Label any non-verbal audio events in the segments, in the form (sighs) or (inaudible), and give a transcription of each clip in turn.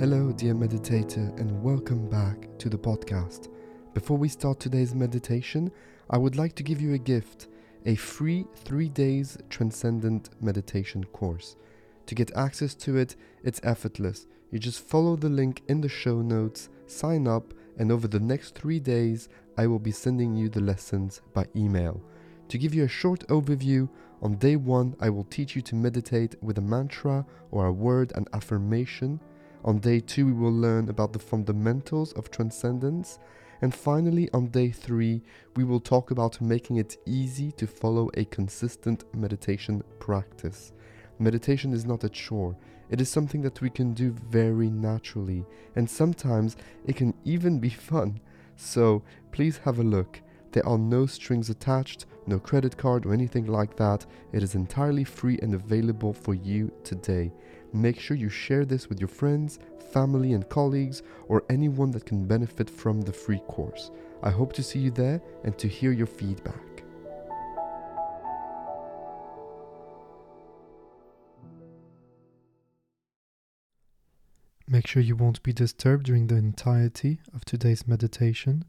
Hello, dear meditator, and welcome back to the podcast. Before we start today's meditation, I would like to give you a gift a free three days transcendent meditation course. To get access to it, it's effortless. You just follow the link in the show notes, sign up, and over the next three days, I will be sending you the lessons by email. To give you a short overview, on day one, I will teach you to meditate with a mantra or a word and affirmation. On day two, we will learn about the fundamentals of transcendence. And finally, on day three, we will talk about making it easy to follow a consistent meditation practice. Meditation is not a chore, it is something that we can do very naturally, and sometimes it can even be (laughs) fun. So please have a look. There are no strings attached, no credit card or anything like that. It is entirely free and available for you today. Make sure you share this with your friends, family, and colleagues, or anyone that can benefit from the free course. I hope to see you there and to hear your feedback. Make sure you won't be disturbed during the entirety of today's meditation.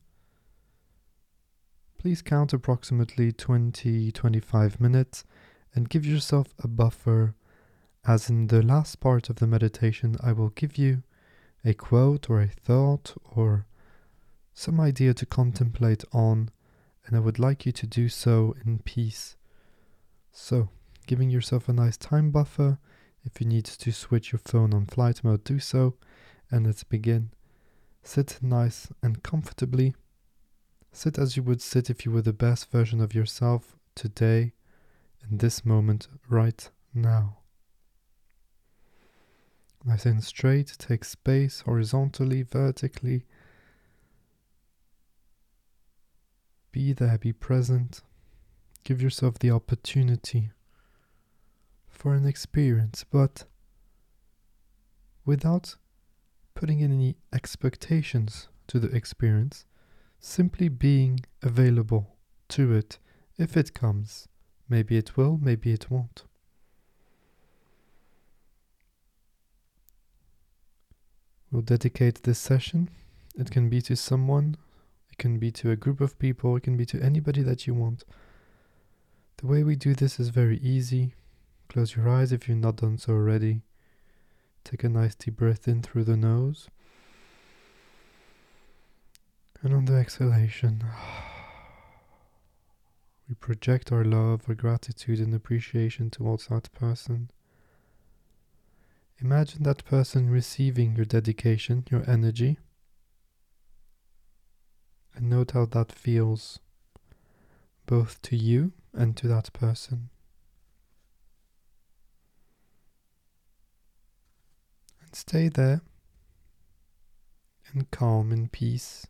Please count approximately 20 25 minutes and give yourself a buffer. As in the last part of the meditation, I will give you a quote or a thought or some idea to contemplate on, and I would like you to do so in peace. So, giving yourself a nice time buffer if you need to switch your phone on flight mode, do so. And let's begin. Sit nice and comfortably. Sit as you would sit if you were the best version of yourself today, in this moment, right now. Nice and straight, take space horizontally, vertically. Be there, be present. Give yourself the opportunity for an experience, but without putting in any expectations to the experience, simply being available to it if it comes. Maybe it will, maybe it won't. We'll dedicate this session. It can be to someone, it can be to a group of people, it can be to anybody that you want. The way we do this is very easy. Close your eyes if you've not done so already. Take a nice deep breath in through the nose. And on the exhalation, (sighs) we project our love, our gratitude, and appreciation towards that person. Imagine that person receiving your dedication, your energy, and note how that feels both to you and to that person. and stay there in calm and peace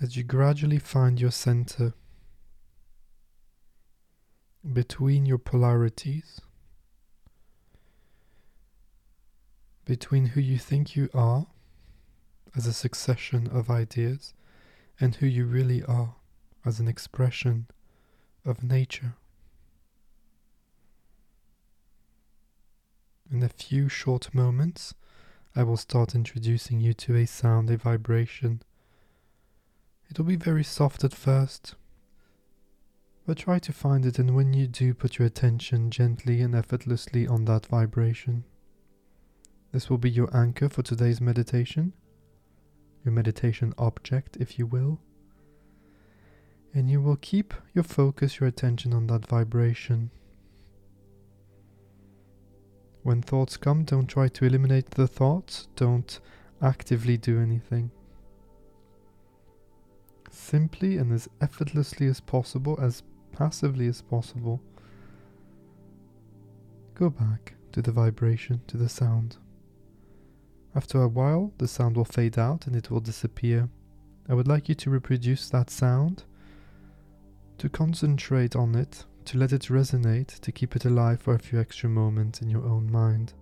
as you gradually find your center between your polarities, between who you think you are as a succession of ideas and who you really are as an expression of nature. In a few short moments, I will start introducing you to a sound, a vibration. It will be very soft at first, but try to find it, and when you do, put your attention gently and effortlessly on that vibration. This will be your anchor for today's meditation, your meditation object, if you will. And you will keep your focus, your attention on that vibration. When thoughts come, don't try to eliminate the thoughts, don't actively do anything. Simply and as effortlessly as possible, as passively as possible, go back to the vibration, to the sound. After a while, the sound will fade out and it will disappear. I would like you to reproduce that sound, to concentrate on it to let it resonate, to keep it alive for a few extra moments in your own mind.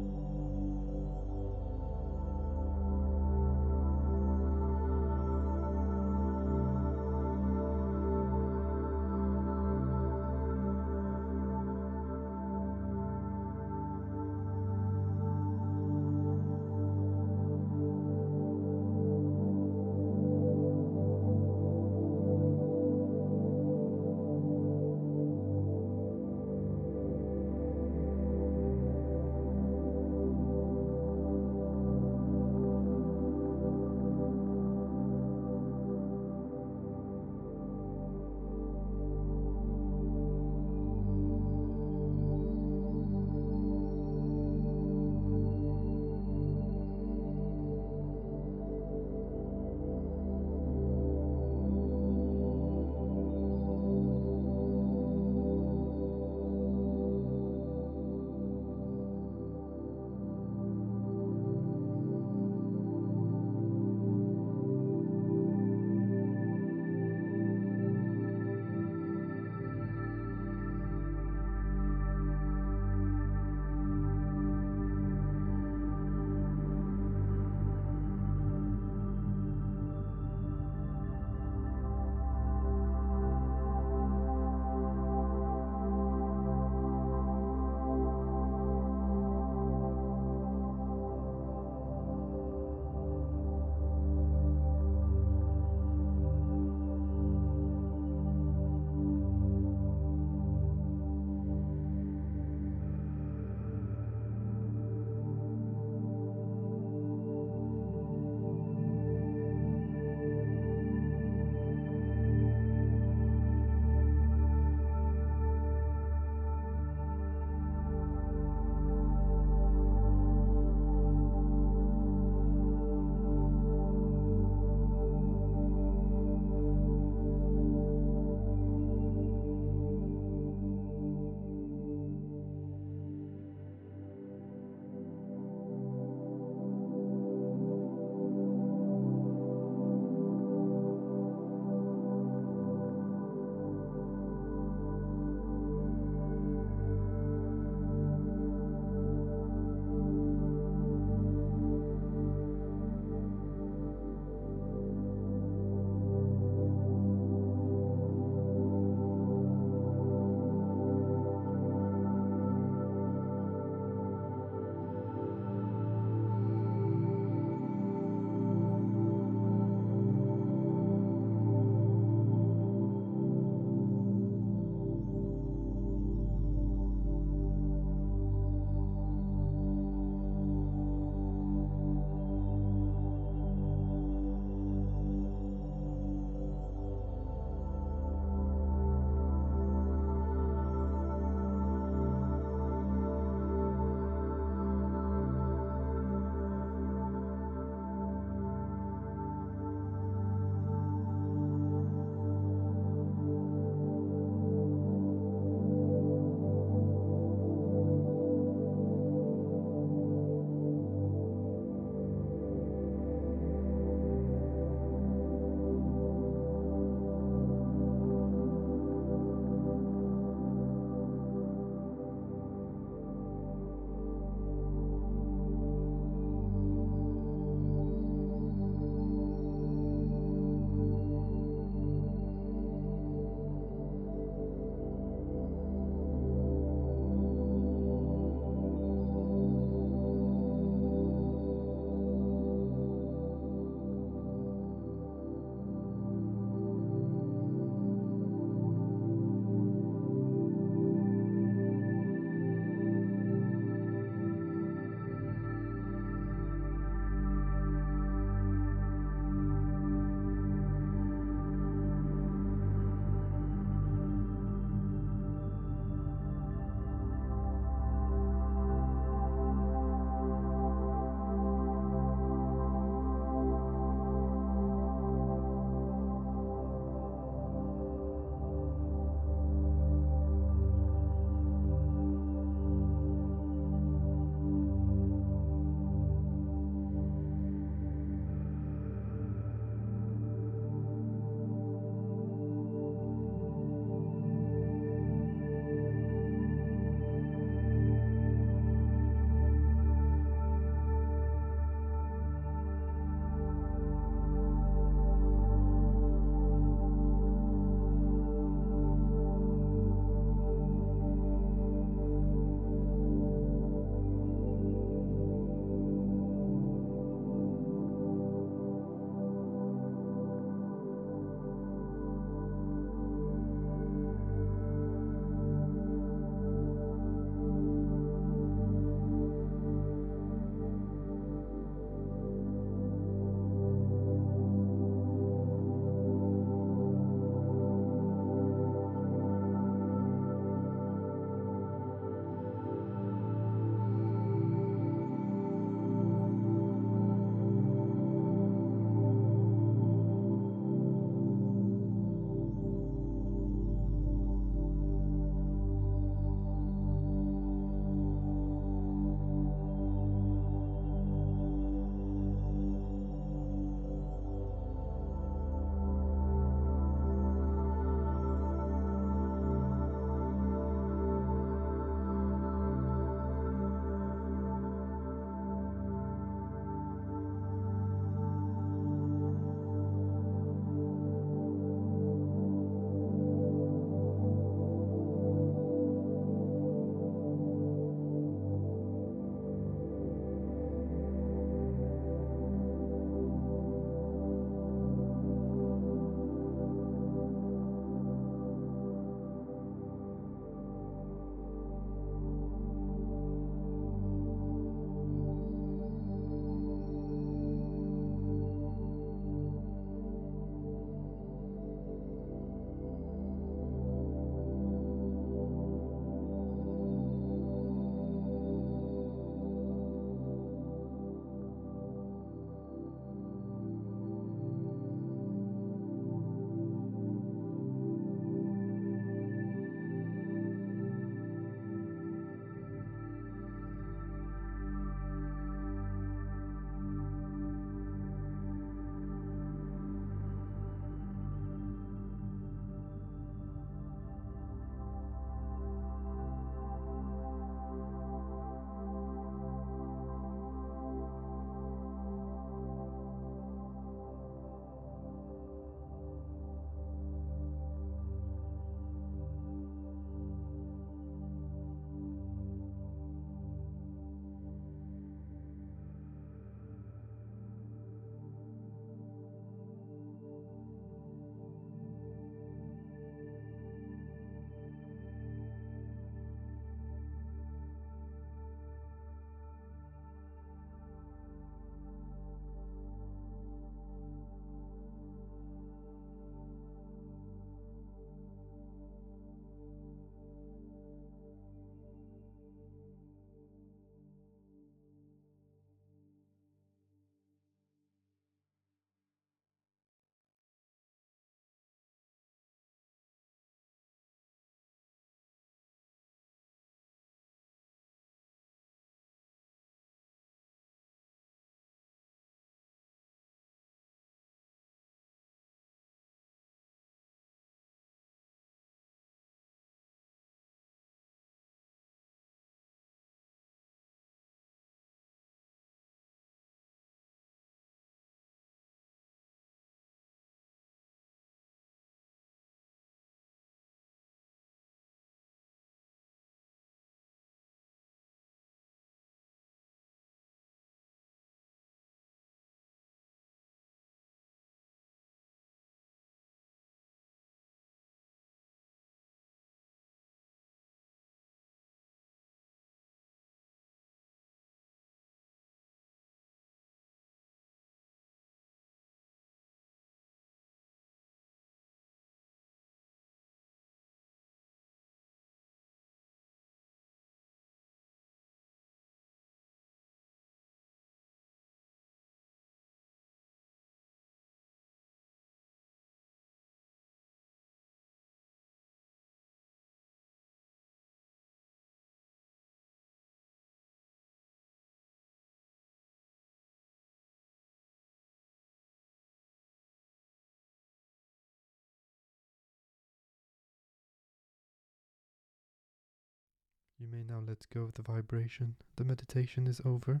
You may now let go of the vibration. The meditation is over.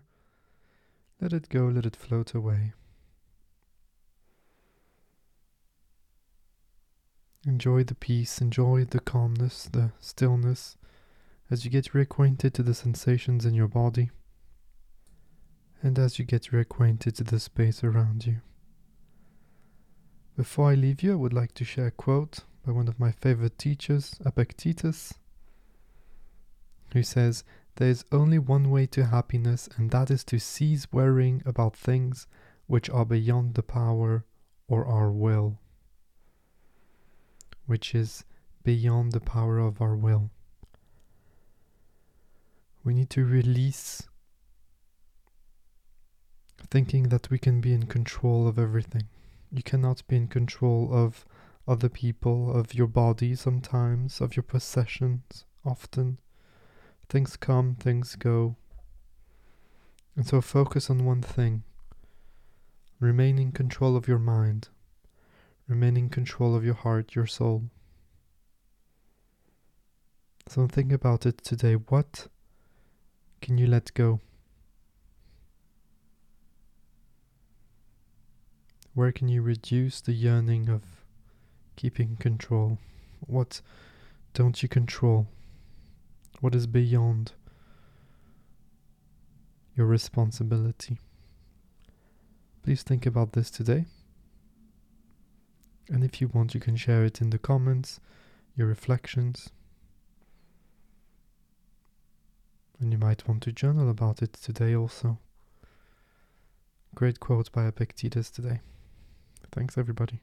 Let it go, let it float away. Enjoy the peace, enjoy the calmness, the stillness as you get reacquainted to the sensations in your body and as you get reacquainted to the space around you. Before I leave you, I would like to share a quote by one of my favorite teachers, Epictetus, who says, There is only one way to happiness, and that is to cease worrying about things which are beyond the power or our will. Which is beyond the power of our will. We need to release thinking that we can be in control of everything. You cannot be in control of other people, of your body sometimes, of your possessions often. Things come, things go. And so focus on one thing. Remain in control of your mind. Remain in control of your heart, your soul. So think about it today. What can you let go? Where can you reduce the yearning of keeping control? What don't you control? What is beyond your responsibility? Please think about this today. And if you want, you can share it in the comments, your reflections. And you might want to journal about it today also. Great quote by Epictetus today. Thanks, everybody.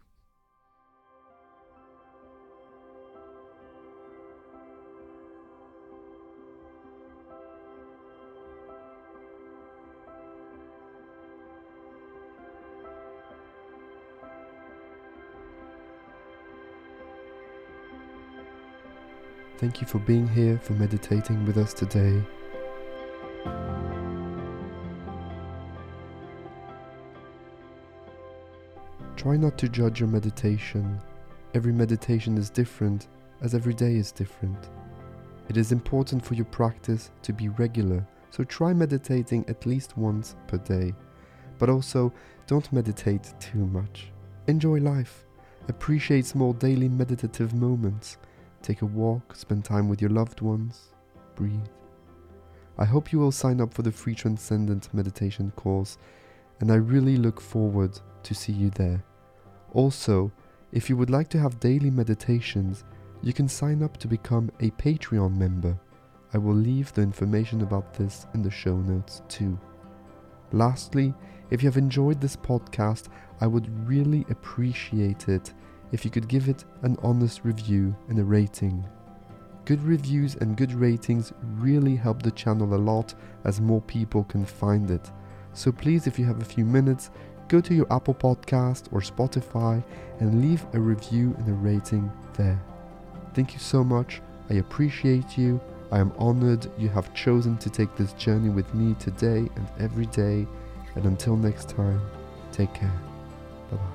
Thank you for being here, for meditating with us today. Try not to judge your meditation. Every meditation is different, as every day is different. It is important for your practice to be regular, so try meditating at least once per day. But also, don't meditate too much. Enjoy life. Appreciate small daily meditative moments. Take a walk, spend time with your loved ones, breathe. I hope you will sign up for the free Transcendent Meditation course, and I really look forward to see you there. Also, if you would like to have daily meditations, you can sign up to become a Patreon member. I will leave the information about this in the show notes too. Lastly, if you have enjoyed this podcast, I would really appreciate it if you could give it an honest review and a rating. Good reviews and good ratings really help the channel a lot as more people can find it. So please, if you have a few minutes, go to your Apple Podcast or Spotify and leave a review and a rating there. Thank you so much. I appreciate you. I am honored you have chosen to take this journey with me today and every day. And until next time, take care. Bye bye.